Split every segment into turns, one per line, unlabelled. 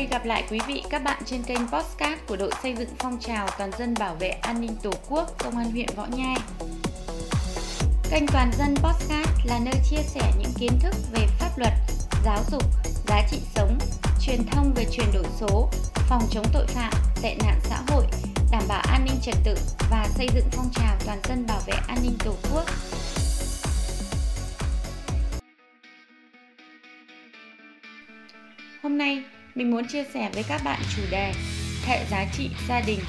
vui gặp lại quý vị các bạn trên kênh Postcard của đội xây dựng phong trào toàn dân bảo vệ an ninh Tổ quốc Công an huyện Võ Nhai. Kênh Toàn dân Postcard là nơi chia sẻ những kiến thức về pháp luật, giáo dục, giá trị sống, truyền thông về chuyển đổi số, phòng chống tội phạm, tệ nạn xã hội, đảm bảo an ninh trật tự và xây dựng phong trào toàn dân bảo vệ an ninh Tổ quốc. Hôm nay, mình muốn chia sẻ với các bạn chủ đề hệ giá trị gia đình.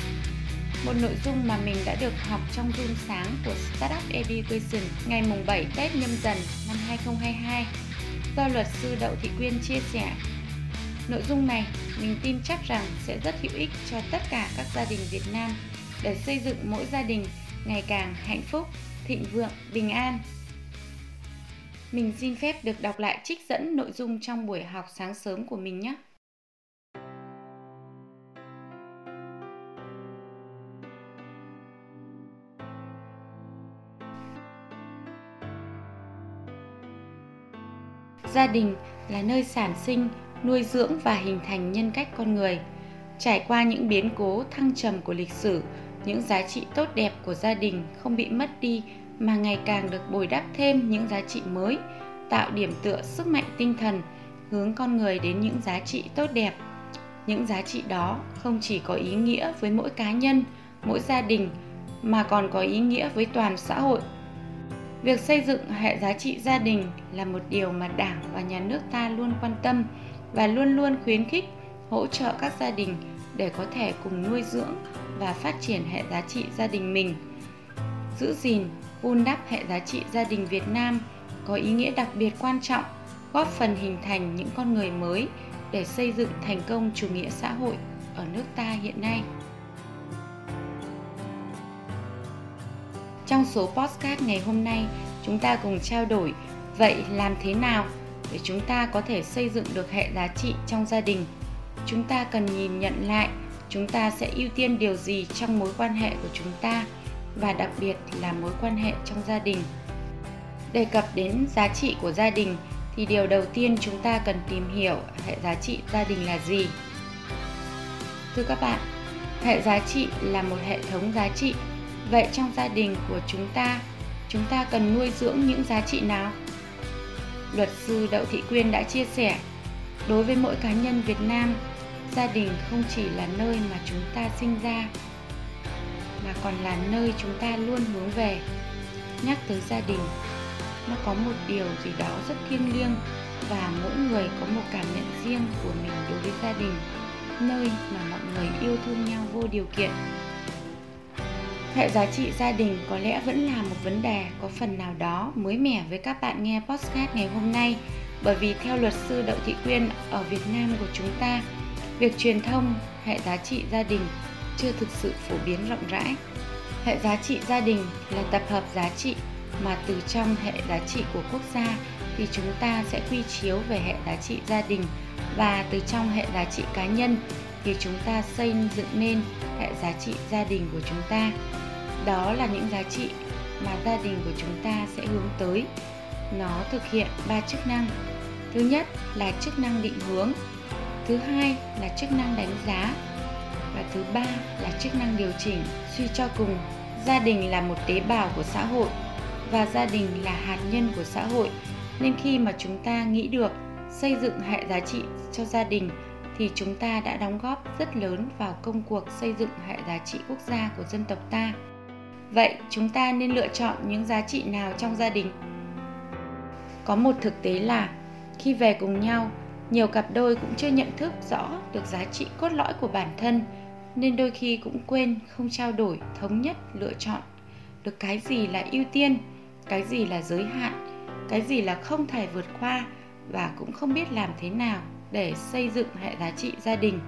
Một nội dung mà mình đã được học trong Zoom sáng của Startup Education ngày mùng 7 Tết nhâm dần năm 2022 do luật sư Đậu Thị Quyên chia sẻ. Nội dung này mình tin chắc rằng sẽ rất hữu ích cho tất cả các gia đình Việt Nam để xây dựng mỗi gia đình ngày càng hạnh phúc, thịnh vượng, bình an mình xin phép được đọc lại trích dẫn nội dung trong buổi học sáng sớm của mình nhé. Gia đình là nơi sản sinh, nuôi dưỡng và hình thành nhân cách con người. Trải qua những biến cố thăng trầm của lịch sử, những giá trị tốt đẹp của gia đình không bị mất đi mà ngày càng được bồi đắp thêm những giá trị mới, tạo điểm tựa sức mạnh tinh thần, hướng con người đến những giá trị tốt đẹp. Những giá trị đó không chỉ có ý nghĩa với mỗi cá nhân, mỗi gia đình mà còn có ý nghĩa với toàn xã hội. Việc xây dựng hệ giá trị gia đình là một điều mà Đảng và nhà nước ta luôn quan tâm và luôn luôn khuyến khích, hỗ trợ các gia đình để có thể cùng nuôi dưỡng và phát triển hệ giá trị gia đình mình. Giữ gìn vun đắp hệ giá trị gia đình Việt Nam có ý nghĩa đặc biệt quan trọng, góp phần hình thành những con người mới để xây dựng thành công chủ nghĩa xã hội ở nước ta hiện nay. Trong số podcast ngày hôm nay, chúng ta cùng trao đổi vậy làm thế nào để chúng ta có thể xây dựng được hệ giá trị trong gia đình. Chúng ta cần nhìn nhận lại chúng ta sẽ ưu tiên điều gì trong mối quan hệ của chúng ta và đặc biệt là mối quan hệ trong gia đình đề cập đến giá trị của gia đình thì điều đầu tiên chúng ta cần tìm hiểu hệ giá trị gia đình là gì thưa các bạn hệ giá trị là một hệ thống giá trị vậy trong gia đình của chúng ta chúng ta cần nuôi dưỡng những giá trị nào? Luật sư đậu thị quyên đã chia sẻ, đối với mỗi cá nhân việt nam, gia đình không chỉ là nơi mà chúng ta sinh ra, mà còn là nơi chúng ta luôn hướng về. Nhắc tới gia đình, nó có một điều gì đó rất thiêng liêng và mỗi người có một cảm nhận riêng của mình đối với gia đình, nơi mà mọi người yêu thương nhau vô điều kiện hệ giá trị gia đình có lẽ vẫn là một vấn đề có phần nào đó mới mẻ với các bạn nghe podcast ngày hôm nay. Bởi vì theo luật sư Đậu Thị Quyên, ở Việt Nam của chúng ta, việc truyền thông, hệ giá trị gia đình chưa thực sự phổ biến rộng rãi. Hệ giá trị gia đình là tập hợp giá trị mà từ trong hệ giá trị của quốc gia thì chúng ta sẽ quy chiếu về hệ giá trị gia đình. Và từ trong hệ giá trị cá nhân thì chúng ta xây dựng nên hệ giá trị gia đình của chúng ta. Đó là những giá trị mà gia đình của chúng ta sẽ hướng tới. Nó thực hiện ba chức năng. Thứ nhất là chức năng định hướng. Thứ hai là chức năng đánh giá. Và thứ ba là chức năng điều chỉnh, suy cho cùng. Gia đình là một tế bào của xã hội và gia đình là hạt nhân của xã hội. Nên khi mà chúng ta nghĩ được xây dựng hệ giá trị cho gia đình thì chúng ta đã đóng góp rất lớn vào công cuộc xây dựng hệ giá trị quốc gia của dân tộc ta. Vậy chúng ta nên lựa chọn những giá trị nào trong gia đình? Có một thực tế là, khi về cùng nhau, nhiều cặp đôi cũng chưa nhận thức rõ được giá trị cốt lõi của bản thân, nên đôi khi cũng quên không trao đổi, thống nhất, lựa chọn được cái gì là ưu tiên, cái gì là giới hạn, cái gì là không thể vượt qua và cũng không biết làm thế nào để xây dựng hệ giá trị gia đình.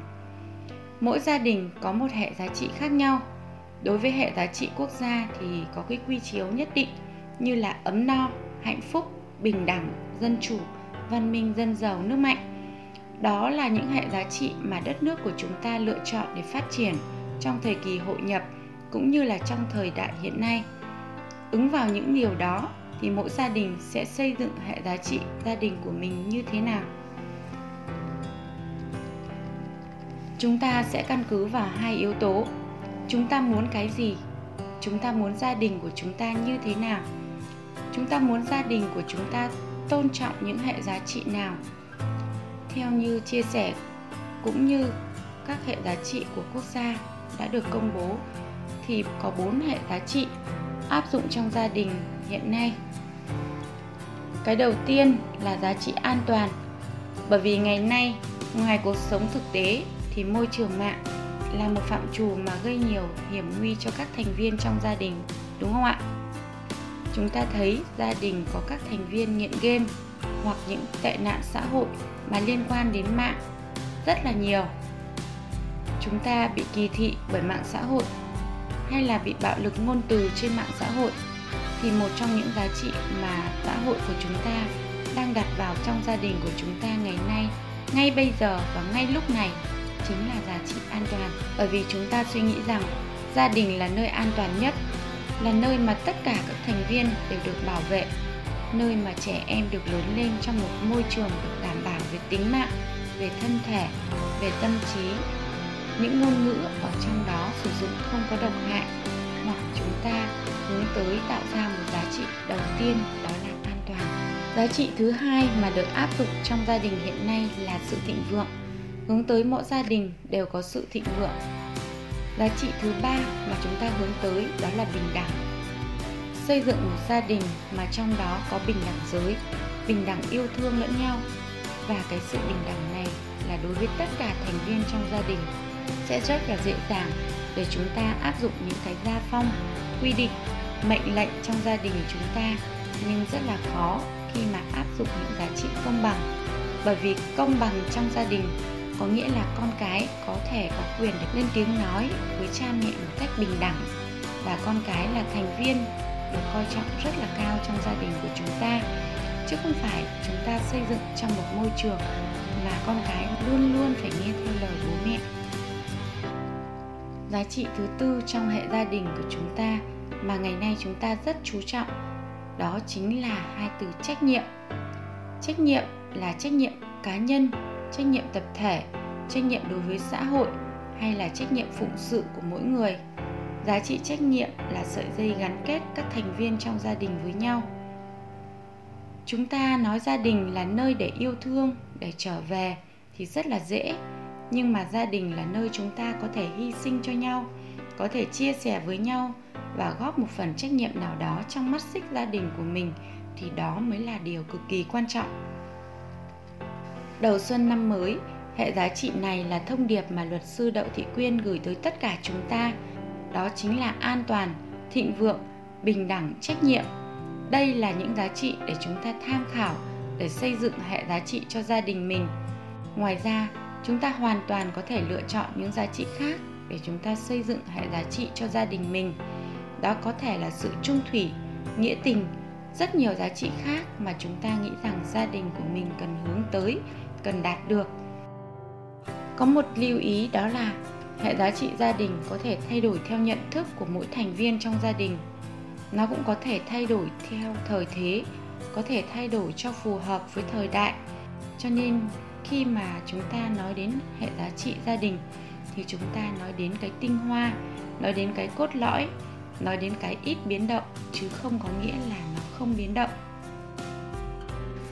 Mỗi gia đình có một hệ giá trị khác nhau. Đối với hệ giá trị quốc gia thì có cái quy chiếu nhất định như là ấm no, hạnh phúc, bình đẳng, dân chủ, văn minh, dân giàu, nước mạnh. Đó là những hệ giá trị mà đất nước của chúng ta lựa chọn để phát triển trong thời kỳ hội nhập cũng như là trong thời đại hiện nay. Ứng vào những điều đó thì mỗi gia đình sẽ xây dựng hệ giá trị gia đình của mình như thế nào? Chúng ta sẽ căn cứ vào hai yếu tố. Chúng ta muốn cái gì? Chúng ta muốn gia đình của chúng ta như thế nào? Chúng ta muốn gia đình của chúng ta tôn trọng những hệ giá trị nào? Theo như chia sẻ cũng như các hệ giá trị của quốc gia đã được công bố, thì có bốn hệ giá trị áp dụng trong gia đình hiện nay. Cái đầu tiên là giá trị an toàn, bởi vì ngày nay, ngoài cuộc sống thực tế thì môi trường mạng là một phạm trù mà gây nhiều hiểm nguy cho các thành viên trong gia đình, đúng không ạ? Chúng ta thấy gia đình có các thành viên nghiện game hoặc những tệ nạn xã hội mà liên quan đến mạng rất là nhiều. Chúng ta bị kỳ thị bởi mạng xã hội hay là bị bạo lực ngôn từ trên mạng xã hội thì một trong những giá trị mà xã hội của chúng ta đang đặt vào trong gia đình của chúng ta ngày nay, ngay bây giờ và ngay lúc này chính là giá trị an toàn. Bởi vì chúng ta suy nghĩ rằng gia đình là nơi an toàn nhất, là nơi mà tất cả các thành viên đều được bảo vệ, nơi mà trẻ em được lớn lên trong một môi trường được đảm bảo về tính mạng, về thân thể, về tâm trí. Những ngôn ngữ ở trong đó sử dụng không có độc hại, hoặc chúng ta hướng tới tạo ra một giá trị đầu tiên, đó là an toàn. Giá trị thứ hai mà được áp dụng trong gia đình hiện nay là sự thịnh vượng hướng tới mọi gia đình đều có sự thịnh vượng. Giá trị thứ ba mà chúng ta hướng tới đó là bình đẳng. Xây dựng một gia đình mà trong đó có bình đẳng giới, bình đẳng yêu thương lẫn nhau. Và cái sự bình đẳng này là đối với tất cả thành viên trong gia đình sẽ rất là dễ dàng để chúng ta áp dụng những cái gia phong, quy định, mệnh lệnh trong gia đình chúng ta. Nhưng rất là khó khi mà áp dụng những giá trị công bằng. Bởi vì công bằng trong gia đình có nghĩa là con cái có thể có quyền được lên tiếng nói với cha mẹ một cách bình đẳng. Và con cái là thành viên được coi trọng rất là cao trong gia đình của chúng ta. Chứ không phải chúng ta xây dựng trong một môi trường là con cái luôn luôn phải nghe theo lời bố mẹ. Giá trị thứ tư trong hệ gia đình của chúng ta mà ngày nay chúng ta rất chú trọng, đó chính là hai từ trách nhiệm. Trách nhiệm là trách nhiệm cá nhân trách nhiệm tập thể, trách nhiệm đối với xã hội hay là trách nhiệm phụng sự của mỗi người. Giá trị trách nhiệm là sợi dây gắn kết các thành viên trong gia đình với nhau. Chúng ta nói gia đình là nơi để yêu thương, để trở về thì rất là dễ, nhưng mà gia đình là nơi chúng ta có thể hy sinh cho nhau, có thể chia sẻ với nhau và góp một phần trách nhiệm nào đó trong mắt xích gia đình của mình thì đó mới là điều cực kỳ quan trọng đầu xuân năm mới, hệ giá trị này là thông điệp mà luật sư đậu thị quyên gửi tới tất cả chúng ta. Đó chính là an toàn, thịnh vượng, bình đẳng, trách nhiệm. Đây là những giá trị để chúng ta tham khảo, để xây dựng hệ giá trị cho gia đình mình. Ngoài ra, chúng ta hoàn toàn có thể lựa chọn những giá trị khác để chúng ta xây dựng hệ giá trị cho gia đình mình. Đó có thể là sự trung thủy, nghĩa tình, rất nhiều giá trị khác mà chúng ta nghĩ rằng gia đình của mình cần hướng tới cần đạt được. Có một lưu ý đó là hệ giá trị gia đình có thể thay đổi theo nhận thức của mỗi thành viên trong gia đình. Nó cũng có thể thay đổi theo thời thế, có thể thay đổi cho phù hợp với thời đại. Cho nên, khi mà chúng ta nói đến hệ giá trị gia đình, thì chúng ta nói đến cái tinh hoa, nói đến cái cốt lõi, nói đến cái ít biến động, chứ không có nghĩa là nó không biến động.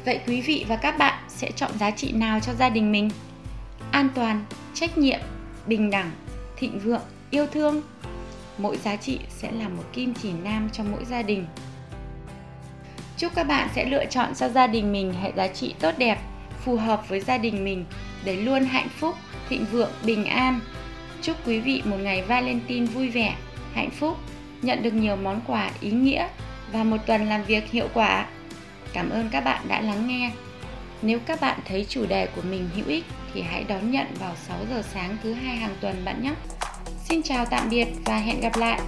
Vậy quý vị và các bạn sẽ chọn giá trị nào cho gia đình mình? An toàn, trách nhiệm, bình đẳng, thịnh vượng, yêu thương. Mỗi giá trị sẽ là một kim chỉ nam cho mỗi gia đình. Chúc các bạn sẽ lựa chọn cho gia đình mình hệ giá trị tốt đẹp, phù hợp với gia đình mình, để luôn hạnh phúc, thịnh vượng, bình an. Chúc quý vị một ngày valentine vui vẻ, hạnh phúc, nhận được nhiều món quà ý nghĩa và một tuần làm việc hiệu quả. Cảm ơn các bạn đã lắng nghe nếu các bạn thấy chủ đề của mình hữu ích thì hãy đón nhận vào 6 giờ sáng thứ hai hàng tuần bạn nhé. Xin chào tạm biệt và hẹn gặp lại.